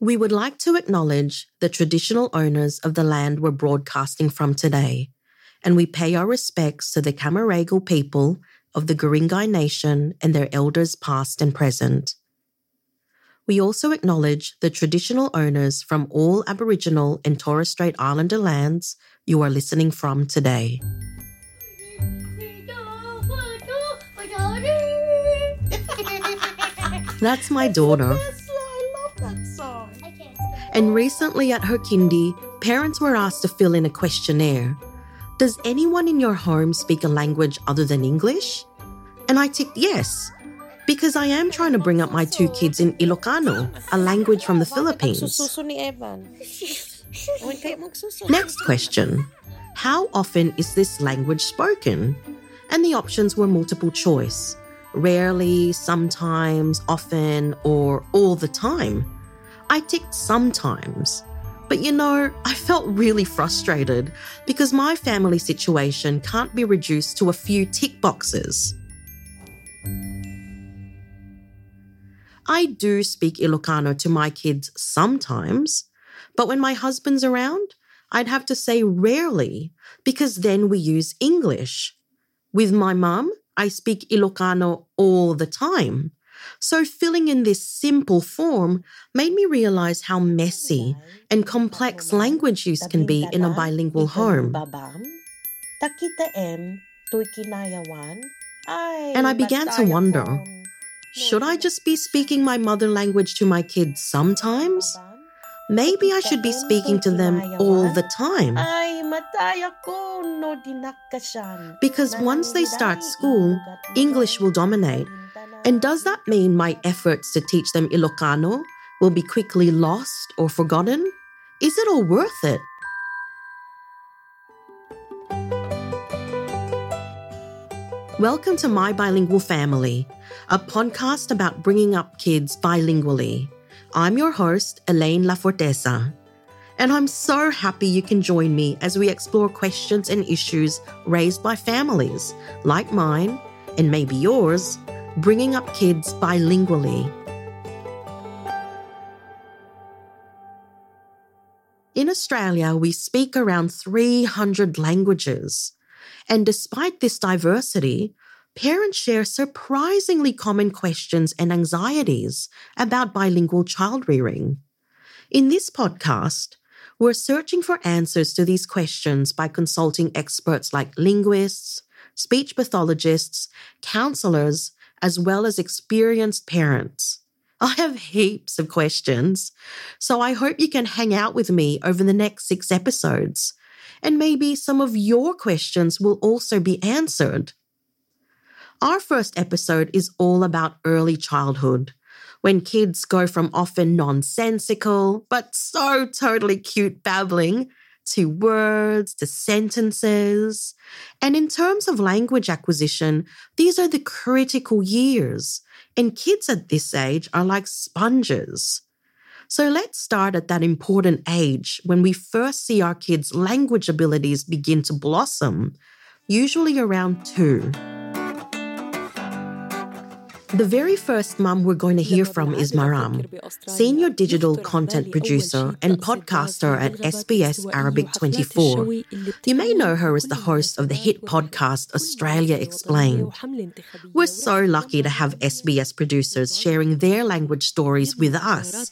We would like to acknowledge the traditional owners of the land we're broadcasting from today, and we pay our respects to the Camaragal people of the Guringai Nation and their elders past and present. We also acknowledge the traditional owners from all Aboriginal and Torres Strait Islander lands you are listening from today. That's my daughter. And recently at her kindy, parents were asked to fill in a questionnaire. Does anyone in your home speak a language other than English? And I ticked yes, because I am trying to bring up my two kids in Ilocano, a language from the Philippines. Next question How often is this language spoken? And the options were multiple choice rarely, sometimes, often, or all the time. I ticked sometimes. But you know, I felt really frustrated because my family situation can't be reduced to a few tick boxes. I do speak Ilocano to my kids sometimes, but when my husband's around, I'd have to say rarely because then we use English. With my mum, I speak Ilocano all the time. So filling in this simple form made me realize how messy and complex language use can be in a bilingual home. And I began to wonder should I just be speaking my mother language to my kids sometimes? Maybe I should be speaking to them all the time. Because once they start school, English will dominate. And does that mean my efforts to teach them Ilocano will be quickly lost or forgotten? Is it all worth it? Welcome to My Bilingual Family, a podcast about bringing up kids bilingually. I'm your host, Elaine Lafortesa, and I'm so happy you can join me as we explore questions and issues raised by families like mine and maybe yours, bringing up kids bilingually. In Australia, we speak around 300 languages. And despite this diversity, parents share surprisingly common questions and anxieties about bilingual child rearing. In this podcast, we're searching for answers to these questions by consulting experts like linguists, speech pathologists, counselors, as well as experienced parents. I have heaps of questions, so I hope you can hang out with me over the next six episodes and maybe some of your questions will also be answered. Our first episode is all about early childhood, when kids go from often nonsensical, but so totally cute babbling to words to sentences. And in terms of language acquisition, these are the critical years. And kids at this age are like sponges. So let's start at that important age when we first see our kids' language abilities begin to blossom, usually around two. The very first mum we're going to hear from is Maram, senior digital content producer and podcaster at SBS Arabic 24. You may know her as the host of the hit podcast Australia Explained. We're so lucky to have SBS producers sharing their language stories with us.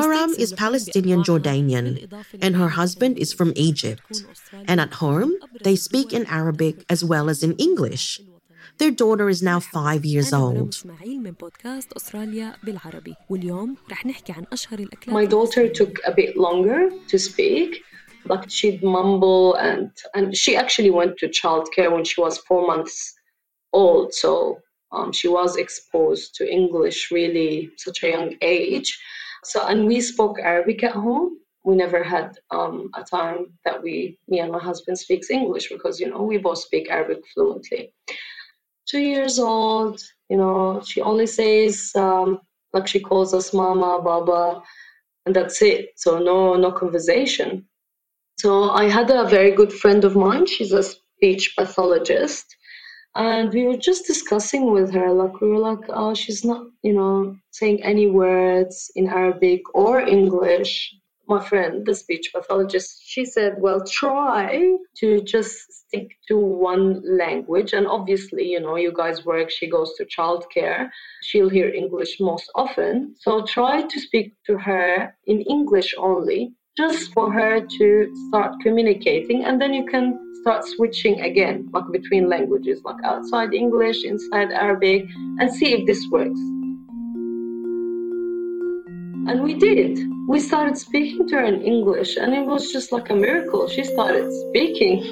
Maram is Palestinian Jordanian, and her husband is from Egypt. And at home, they speak in Arabic as well as in English. English. Their daughter is now five years old. My daughter took a bit longer to speak. but she'd mumble and and she actually went to childcare when she was four months old. So um, she was exposed to English really such a young age. So, and we spoke Arabic at home. We never had um, a time that we, me and my husband, speaks English because you know we both speak Arabic fluently. Two years old, you know, she only says um, like she calls us mama, baba, and that's it. So no, no conversation. So I had a very good friend of mine. She's a speech pathologist, and we were just discussing with her like we were like oh she's not you know saying any words in arabic or english my friend the speech pathologist she said well try to just stick to one language. And obviously you know you guys work she goes to childcare. She'll hear english most often. So try to speak to her in english only just for her to start communicating. And then you can start switching again like between languages like outside english inside arabic and see if this works and we did we started speaking to her in english and it was just like a miracle she started speaking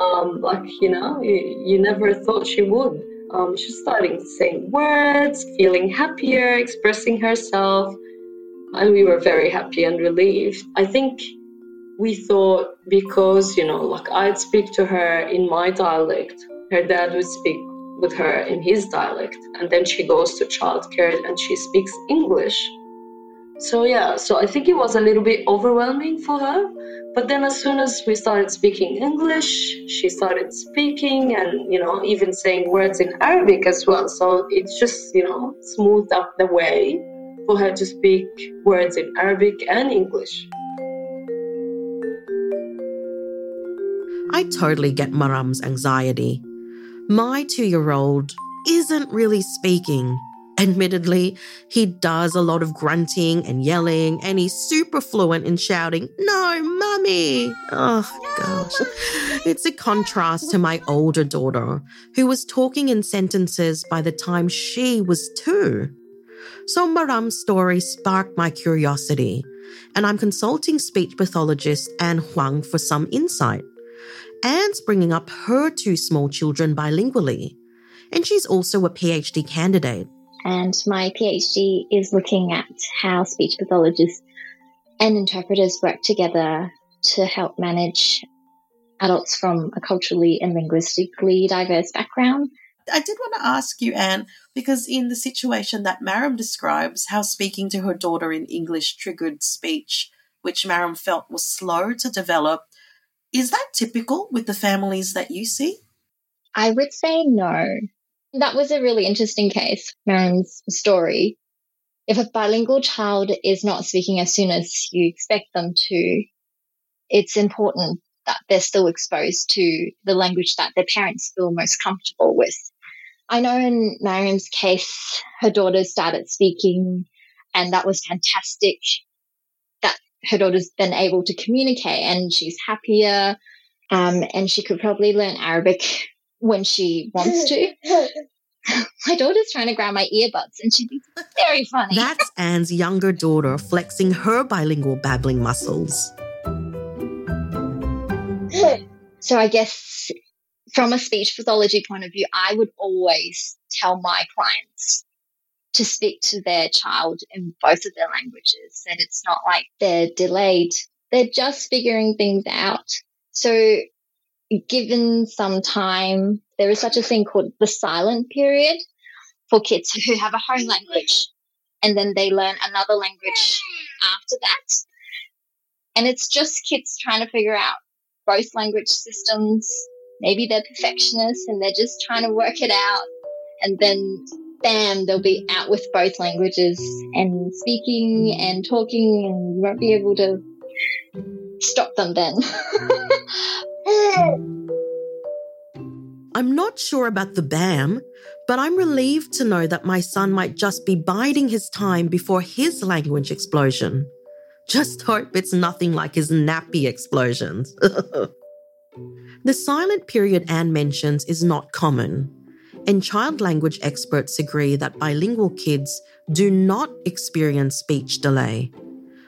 um, like you know you, you never thought she would um, she's starting saying words feeling happier expressing herself and we were very happy and relieved. I think we thought because, you know, like I'd speak to her in my dialect, her dad would speak with her in his dialect, and then she goes to childcare and she speaks English. So, yeah, so I think it was a little bit overwhelming for her. But then, as soon as we started speaking English, she started speaking and, you know, even saying words in Arabic as well. So it's just, you know, smoothed up the way for her to speak words in Arabic and English. I totally get Maram's anxiety. My two year old isn't really speaking. Admittedly, he does a lot of grunting and yelling, and he's super fluent in shouting, No, mummy! Oh, gosh. It's a contrast to my older daughter, who was talking in sentences by the time she was two. So Maram's story sparked my curiosity, and I'm consulting speech pathologist Anne Huang for some insight. Anne's bringing up her two small children bilingually, and she's also a PhD candidate. And my PhD is looking at how speech pathologists and interpreters work together to help manage adults from a culturally and linguistically diverse background I did want to ask you, Anne, because in the situation that Maram describes, how speaking to her daughter in English triggered speech, which Maram felt was slow to develop, is that typical with the families that you see? I would say no. That was a really interesting case, Maram's story. If a bilingual child is not speaking as soon as you expect them to, it's important that they're still exposed to the language that their parents feel most comfortable with. I know in Mariam's case, her daughter started speaking, and that was fantastic that her daughter's been able to communicate and she's happier. Um, and she could probably learn Arabic when she wants to. my daughter's trying to grab my earbuds and she thinks it's very funny. That's Anne's younger daughter flexing her bilingual babbling muscles. So I guess from a speech pathology point of view, I would always tell my clients to speak to their child in both of their languages, that it's not like they're delayed. They're just figuring things out. So given some time, there is such a thing called the silent period for kids who have a home language and then they learn another language after that. And it's just kids trying to figure out both language systems. Maybe they're perfectionists and they're just trying to work it out. And then, bam, they'll be out with both languages and speaking and talking, and you won't be able to stop them then. I'm not sure about the BAM, but I'm relieved to know that my son might just be biding his time before his language explosion. Just hope it's nothing like his nappy explosions. the silent period Anne mentions is not common, and child language experts agree that bilingual kids do not experience speech delay.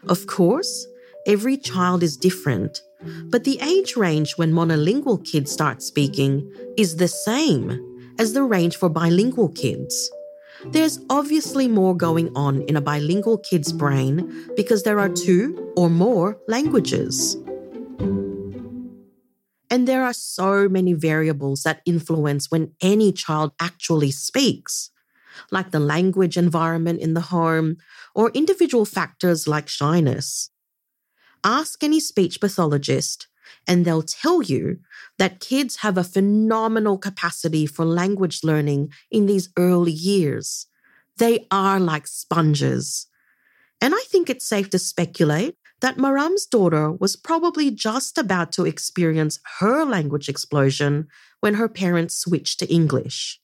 Of course, every child is different, but the age range when monolingual kids start speaking is the same, as the range for bilingual kids. There's obviously more going on in a bilingual kid's brain because there are two or more languages. And there are so many variables that influence when any child actually speaks, like the language environment in the home or individual factors like shyness. Ask any speech pathologist, and they'll tell you that kids have a phenomenal capacity for language learning in these early years. They are like sponges. And I think it's safe to speculate that Maram's daughter was probably just about to experience her language explosion when her parents switched to English.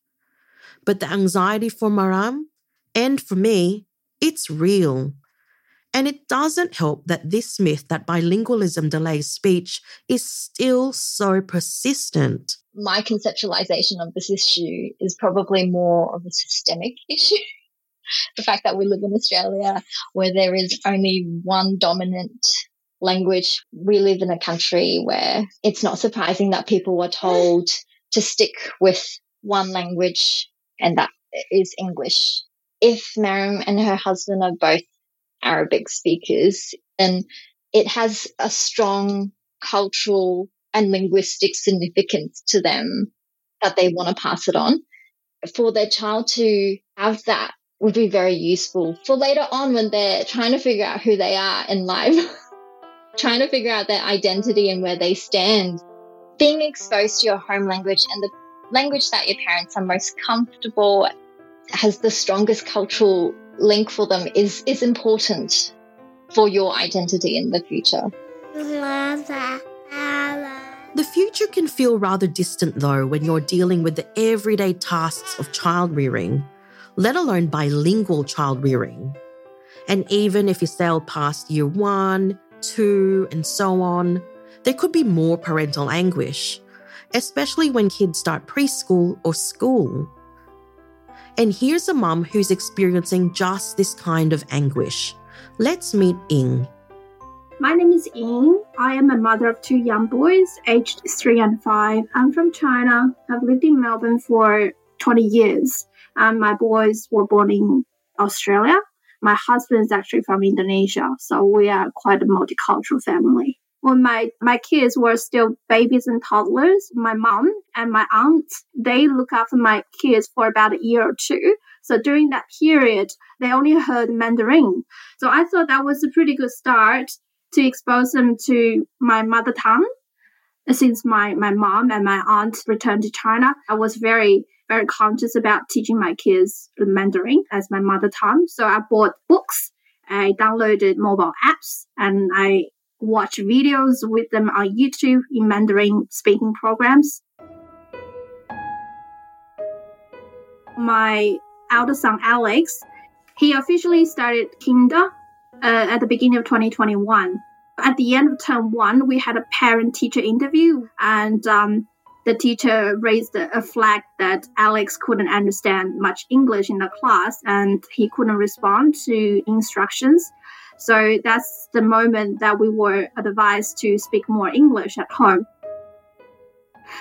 But the anxiety for Maram, and for me, it's real. And it doesn't help that this myth that bilingualism delays speech is still so persistent. My conceptualization of this issue is probably more of a systemic issue the fact that we live in Australia where there is only one dominant language. We live in a country where it's not surprising that people were told to stick with one language, and that is English. If Mariam and her husband are both Arabic speakers, And it has a strong cultural and linguistic significance to them that they want to pass it on. For their child to have that would be very useful for later on when they're trying to figure out who they are in life, trying to figure out their identity and where they stand. Being exposed to your home language and the language that your parents are most comfortable has the strongest cultural link for them is, is important for your identity in the future. The future can feel rather distant though when you're dealing with the everyday tasks of child rearing let alone bilingual child rearing. And even if you sail past year one, two, and so on, there could be more parental anguish, especially when kids start preschool or school. And here's a mum who's experiencing just this kind of anguish. Let's meet Ying. My name is Ying. I am a mother of two young boys, aged three and five. I'm from China. I've lived in Melbourne for 20 years. And my boys were born in Australia. My husband is actually from Indonesia, so we are quite a multicultural family. When my, my kids were still babies and toddlers, my mom and my aunt, they look after my kids for about a year or two. So during that period, they only heard Mandarin. So I thought that was a pretty good start to expose them to my mother tongue. Since my, my mom and my aunt returned to China, I was very very conscious about teaching my kids Mandarin as my mother tongue. So I bought books, I downloaded mobile apps, and I watch videos with them on YouTube in Mandarin speaking programs. My elder son Alex, he officially started kinder uh, at the beginning of 2021. At the end of term one, we had a parent teacher interview, and um, the teacher raised a flag that Alex couldn't understand much English in the class and he couldn't respond to instructions. So that's the moment that we were advised to speak more English at home.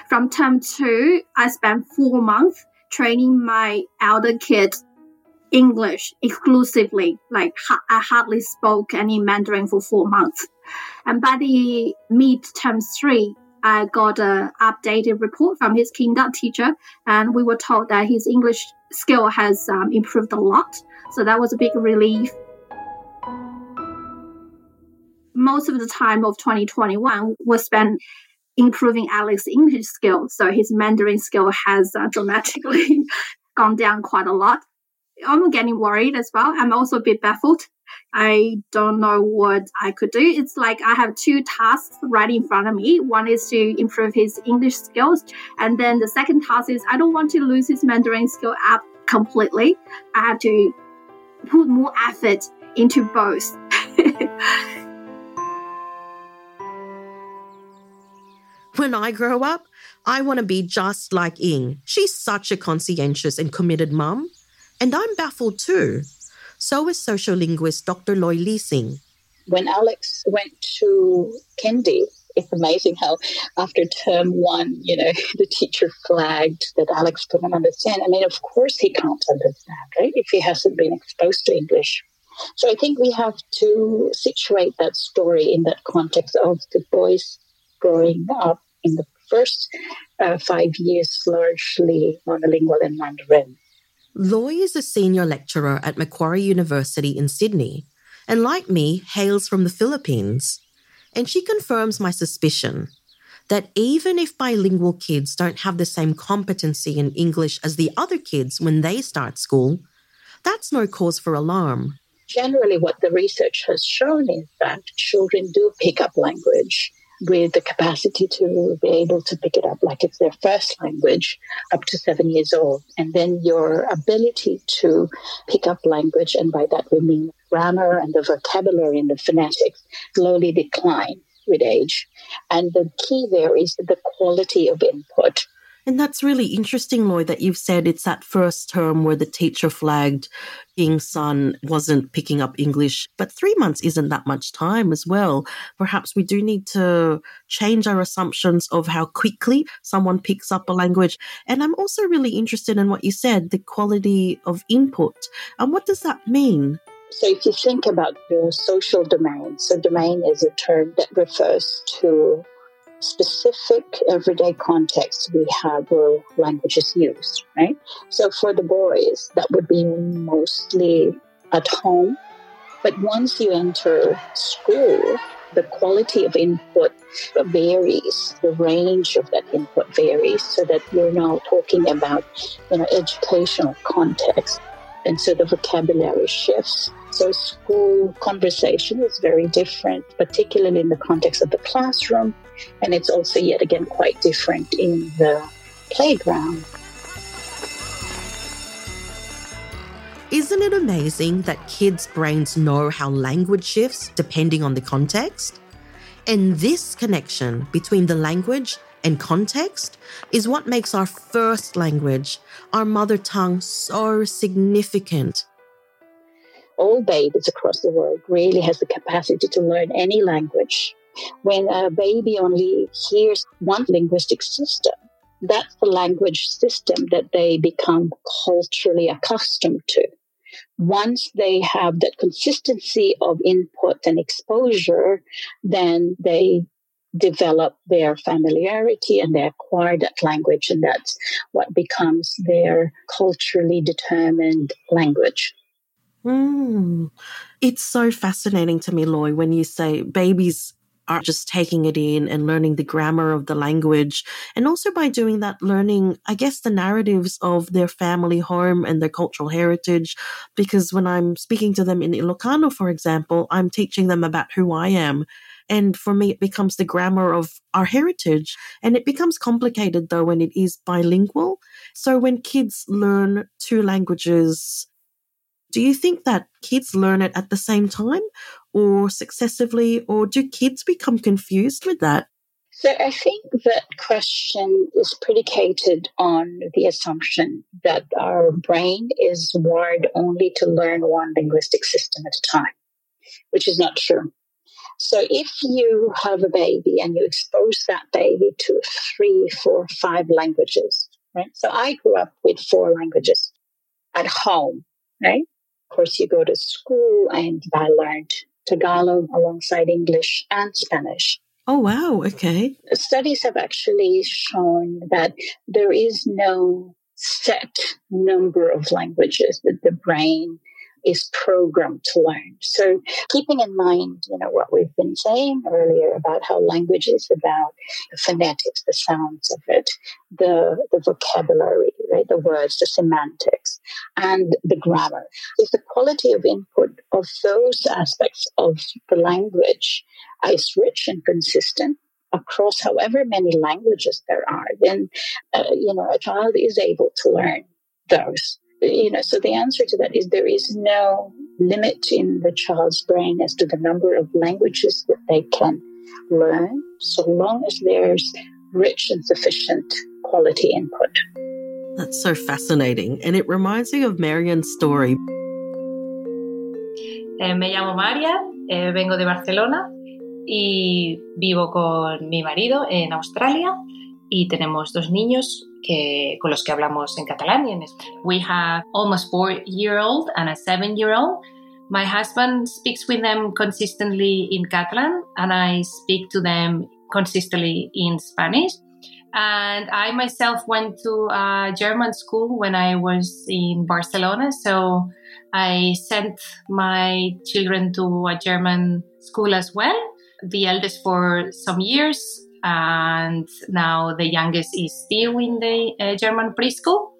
From term two, I spent four months training my elder kid English exclusively. Like I hardly spoke any Mandarin for four months. And by the mid term three, I got an updated report from his kindergarten teacher, and we were told that his English skill has um, improved a lot. So that was a big relief. Most of the time of 2021 was spent improving Alex's English skill. So his Mandarin skill has uh, dramatically gone down quite a lot. I'm getting worried as well. I'm also a bit baffled I don't know what I could do. It's like I have two tasks right in front of me. One is to improve his English skills, and then the second task is I don't want to lose his Mandarin skill up completely. I have to put more effort into both. when I grow up, I want to be just like Ying. She's such a conscientious and committed mum. And I'm baffled too. So is sociolinguist Dr. Loy Lising. When Alex went to kindy, it's amazing how after term one, you know, the teacher flagged that Alex couldn't understand. I mean, of course he can't understand, right? If he hasn't been exposed to English. So I think we have to situate that story in that context of the boys growing up in the first uh, five years largely monolingual in Mandarin. Loy is a senior lecturer at Macquarie University in Sydney, and like me, hails from the Philippines. And she confirms my suspicion that even if bilingual kids don't have the same competency in English as the other kids when they start school, that's no cause for alarm. Generally, what the research has shown is that children do pick up language with the capacity to be able to pick it up like it's their first language up to seven years old. And then your ability to pick up language, and by that we mean grammar and the vocabulary and the phonetics, slowly decline with age. And the key there is the quality of input. And that's really interesting, Loy, that you've said it's that first term where the teacher flagged Ying's son wasn't picking up English. But three months isn't that much time as well. Perhaps we do need to change our assumptions of how quickly someone picks up a language. And I'm also really interested in what you said, the quality of input. And what does that mean? So, if you think about the social domain, so domain is a term that refers to specific everyday context we have where language is used, right? So for the boys, that would be mostly at home. But once you enter school, the quality of input varies, the range of that input varies, so that you're now talking about, you know, educational context. And so the vocabulary shifts. So school conversation is very different, particularly in the context of the classroom. And it's also yet again quite different in the playground. Isn't it amazing that kids' brains know how language shifts depending on the context? And this connection between the language and context is what makes our first language, our mother tongue, so significant. All babies across the world really has the capacity to learn any language. When a baby only hears one linguistic system, that's the language system that they become culturally accustomed to. Once they have that consistency of input and exposure, then they develop their familiarity and they acquire that language, and that's what becomes their culturally determined language. Mm. It's so fascinating to me, Loy, when you say babies are just taking it in and learning the grammar of the language. And also by doing that, learning, I guess, the narratives of their family home and their cultural heritage. Because when I'm speaking to them in Ilocano, for example, I'm teaching them about who I am and for me, it becomes the grammar of our heritage. And it becomes complicated though when it is bilingual. So when kids learn two languages, do you think that kids learn it at the same time or successively, or do kids become confused with that? So I think that question is predicated on the assumption that our brain is wired only to learn one linguistic system at a time, which is not true. So if you have a baby and you expose that baby to three, four, five languages, right? So I grew up with four languages at home, right? Of course, you go to school and I learned Tagalog alongside English and Spanish. Oh, wow. Okay. Studies have actually shown that there is no set number of languages that the brain is programmed to learn. So keeping in mind, you know, what we've been saying earlier about how language is about the phonetics, the sounds of it, the, the vocabulary, right? The words, the semantics, and the grammar. If the quality of input of those aspects of the language is rich and consistent, across however many languages there are, then, uh, you know, a child is able to learn those you know, so the answer to that is there is no limit in the child's brain as to the number of languages that they can learn, so long as there's rich and sufficient quality input. That's so fascinating. And it reminds me of Marian's story. Eh, me llamo María, eh, vengo de Barcelona y vivo con mi marido en Australia y tenemos dos niños que, con los que hablamos en catalán y en español. We have almost four year old and a seven year old. My husband speaks with them consistently in Catalan and I speak to them consistently in Spanish. And I myself went to a German school when I was in Barcelona. So I sent my children to a German school as well. The eldest for some years, and now the youngest is still in the uh, German preschool.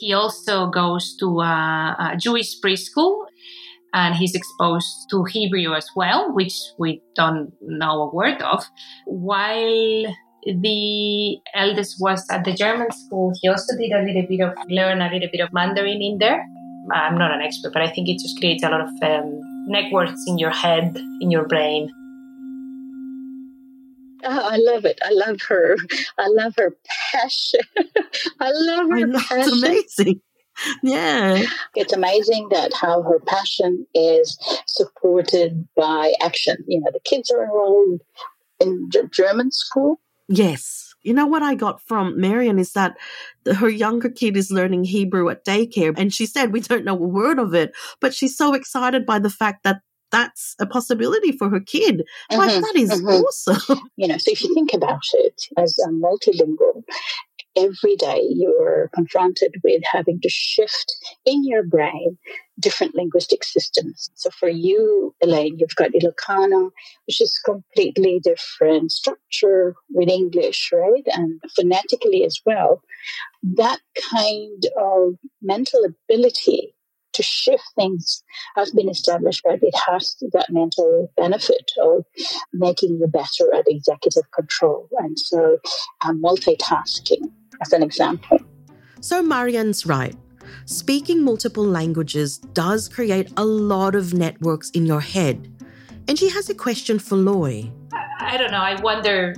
He also goes to a, a Jewish preschool and he's exposed to Hebrew as well, which we don't know a word of. While the eldest was at the German school, he also did a little bit of learn a little bit of Mandarin in there. I'm not an expert, but I think it just creates a lot of um, networks in your head, in your brain. Oh, I love it. I love her. I love her passion. I love her I know, passion. it's amazing. Yeah. It's amazing that how her passion is supported by action. You know, the kids are enrolled in G- German school. Yes. You know what I got from Marion is that her younger kid is learning Hebrew at daycare. And she said, we don't know a word of it, but she's so excited by the fact that that's a possibility for her kid. Like, Mhm, that is mhm. awesome. You know, so if you think about it as a multilingual, every day you're confronted with having to shift in your brain different linguistic systems. So for you, Elaine, you've got Ilocano, which is completely different structure with English, right? And phonetically as well. That kind of mental ability to shift things has been established, but it has that mental benefit of making you better at executive control. And so um, multitasking, as an example. So Marianne's right. Speaking multiple languages does create a lot of networks in your head. And she has a question for Loy. I don't know. I wonder,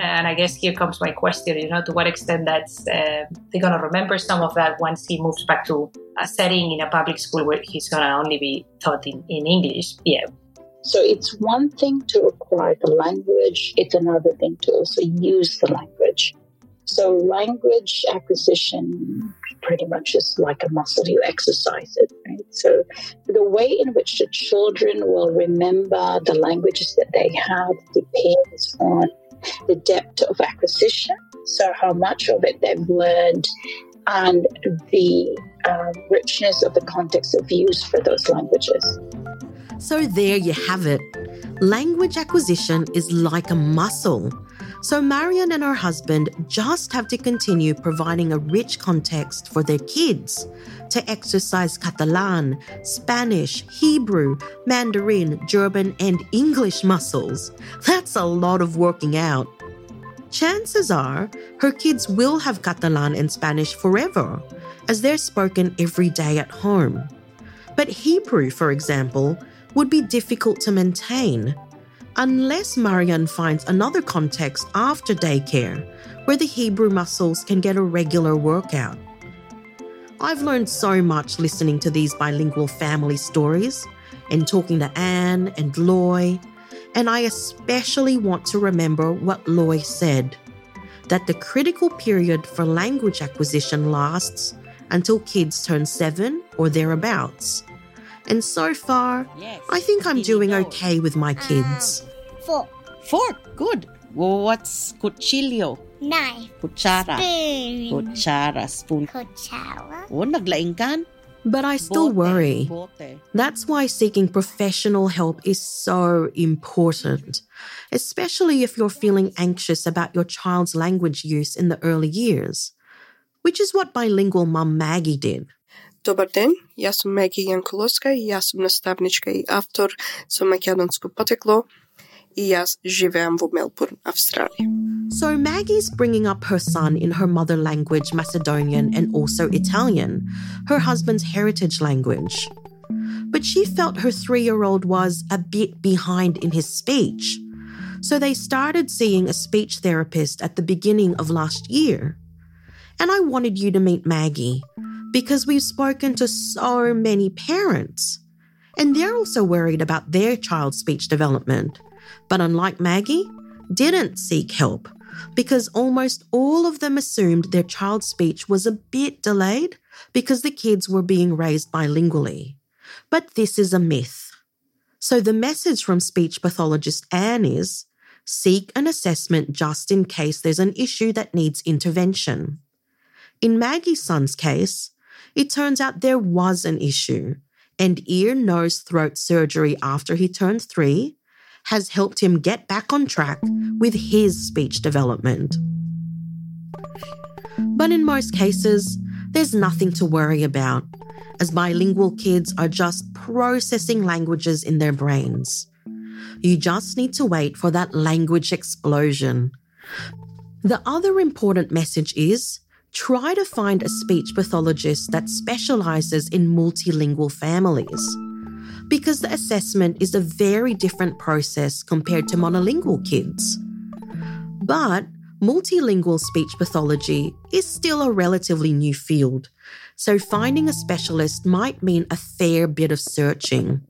and I guess here comes my question. You know, to what extent that's uh, they're gonna remember some of that once he moves back to a setting in a public school where he's gonna only be taught in, in English. Yeah. So it's one thing to acquire the language, it's another thing to also use the language. So language acquisition pretty much is like a muscle, you exercise it, right? So the way in which the children will remember the languages that they have depends on the depth of acquisition, so how much of it they've learned, and the um, richness of the context of use for those languages. So there you have it. Language acquisition is like a muscle. So Marion and her husband just have to continue providing a rich context for their kids to exercise Catalan, Spanish, Hebrew, Mandarin, German, and English muscles. That's a lot of working out. Chances are her kids will have Catalan and Spanish forever, as they're spoken every day at home. But Hebrew, for example, would be difficult to maintain unless Marian finds another context after daycare where the Hebrew muscles can get a regular workout. I've learned so much listening to these bilingual family stories and talking to Anne and Loy, and I especially want to remember what Loy said that the critical period for language acquisition lasts until kids turn seven or thereabouts. And so far, I think I'm doing okay with my um, kids. Fork. Fork, good. Well, what's cuchillo? Knife. Kutsara. Spoon. Kutsara, spoon. Kutsara. Oh, naglaing kan? But I still Bote, worry. bote. That's why seeking professional help is so important, especially if you're feeling anxious about your child's language use in the early years, which is what bilingual mum Maggie did. Dobar den, ja sam Megi Jankulovska i ja sam nastavnička i makedonsko poteklo i ja u Melbourne, So Maggie's bringing up her son in her mother language, Macedonian, and also Italian, her husband's heritage language. But she felt her three year old was a bit behind in his speech. So they started seeing a speech therapist at the beginning of last year. And I wanted you to meet Maggie because we've spoken to so many parents. And they're also worried about their child's speech development but unlike Maggie, didn't seek help because almost all of them assumed their child's speech was a bit delayed because the kids were being raised bilingually. But this is a myth. So the message from speech pathologist Anne is seek an assessment just in case there's an issue that needs intervention. In Maggie's son's case, it turns out there was an issue, and ear, nose, throat surgery after he turned three has helped him get back on track with his speech development. But in most cases, there's nothing to worry about, as bilingual kids are just processing languages in their brains. You just need to wait for that language explosion. The other important message is try to find a speech pathologist that specializes in multilingual families. Because the assessment is a very different process compared to monolingual kids. But multilingual speech pathology is still a relatively new field, so finding a specialist might mean a fair bit of searching.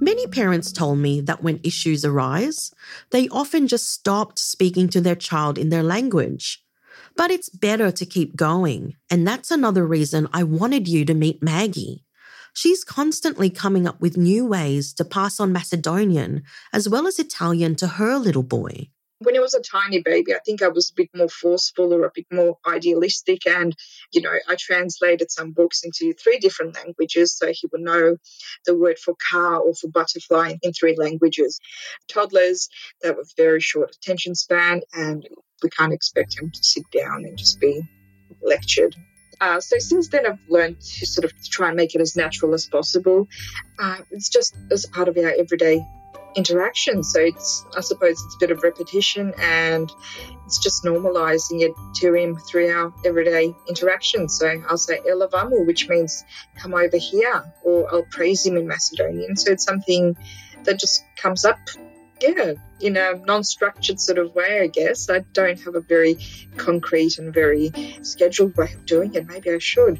Many parents told me that when issues arise, they often just stopped speaking to their child in their language. But it's better to keep going, and that's another reason I wanted you to meet Maggie. She's constantly coming up with new ways to pass on Macedonian as well as Italian to her little boy when he was a tiny baby, I think I was a bit more forceful or a bit more idealistic. And, you know, I translated some books into three different languages so he would know the word for car or for butterfly in three languages. Toddlers, they have a very short attention span and we can't expect him to sit down and just be lectured. Uh, so since then, I've learned to sort of try and make it as natural as possible. Uh, it's just as part of our everyday interaction. So it's, I suppose, it's a bit of repetition and it's just normalizing it to him through our everyday interaction. So I'll say elavamu, which means come over here, or I'll praise him in Macedonian. So it's something that just comes up, yeah, in a non structured sort of way, I guess. I don't have a very concrete and very scheduled way of doing it. Maybe I should.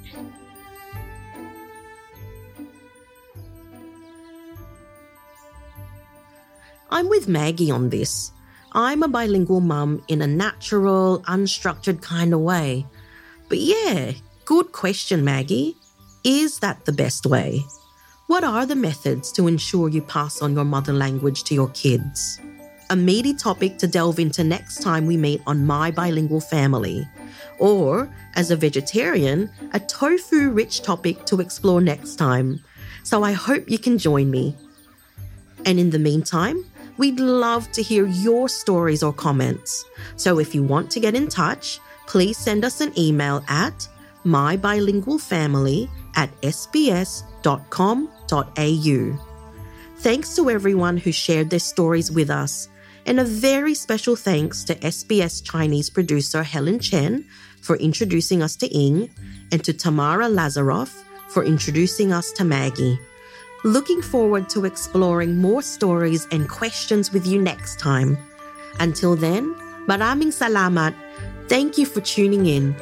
I'm with Maggie on this. I'm a bilingual mum in a natural, unstructured kind of way. But yeah, good question, Maggie. Is that the best way? What are the methods to ensure you pass on your mother language to your kids? A meaty topic to delve into next time we meet on My Bilingual Family. Or, as a vegetarian, a tofu rich topic to explore next time. So I hope you can join me. And in the meantime, We'd love to hear your stories or comments. So if you want to get in touch, please send us an email at mybilingualfamily at sbs.com.au. Thanks to everyone who shared their stories with us, and a very special thanks to SBS Chinese producer Helen Chen for introducing us to Ying, and to Tamara Lazaroff for introducing us to Maggie. Looking forward to exploring more stories and questions with you next time. Until then, maraming salamat. Thank you for tuning in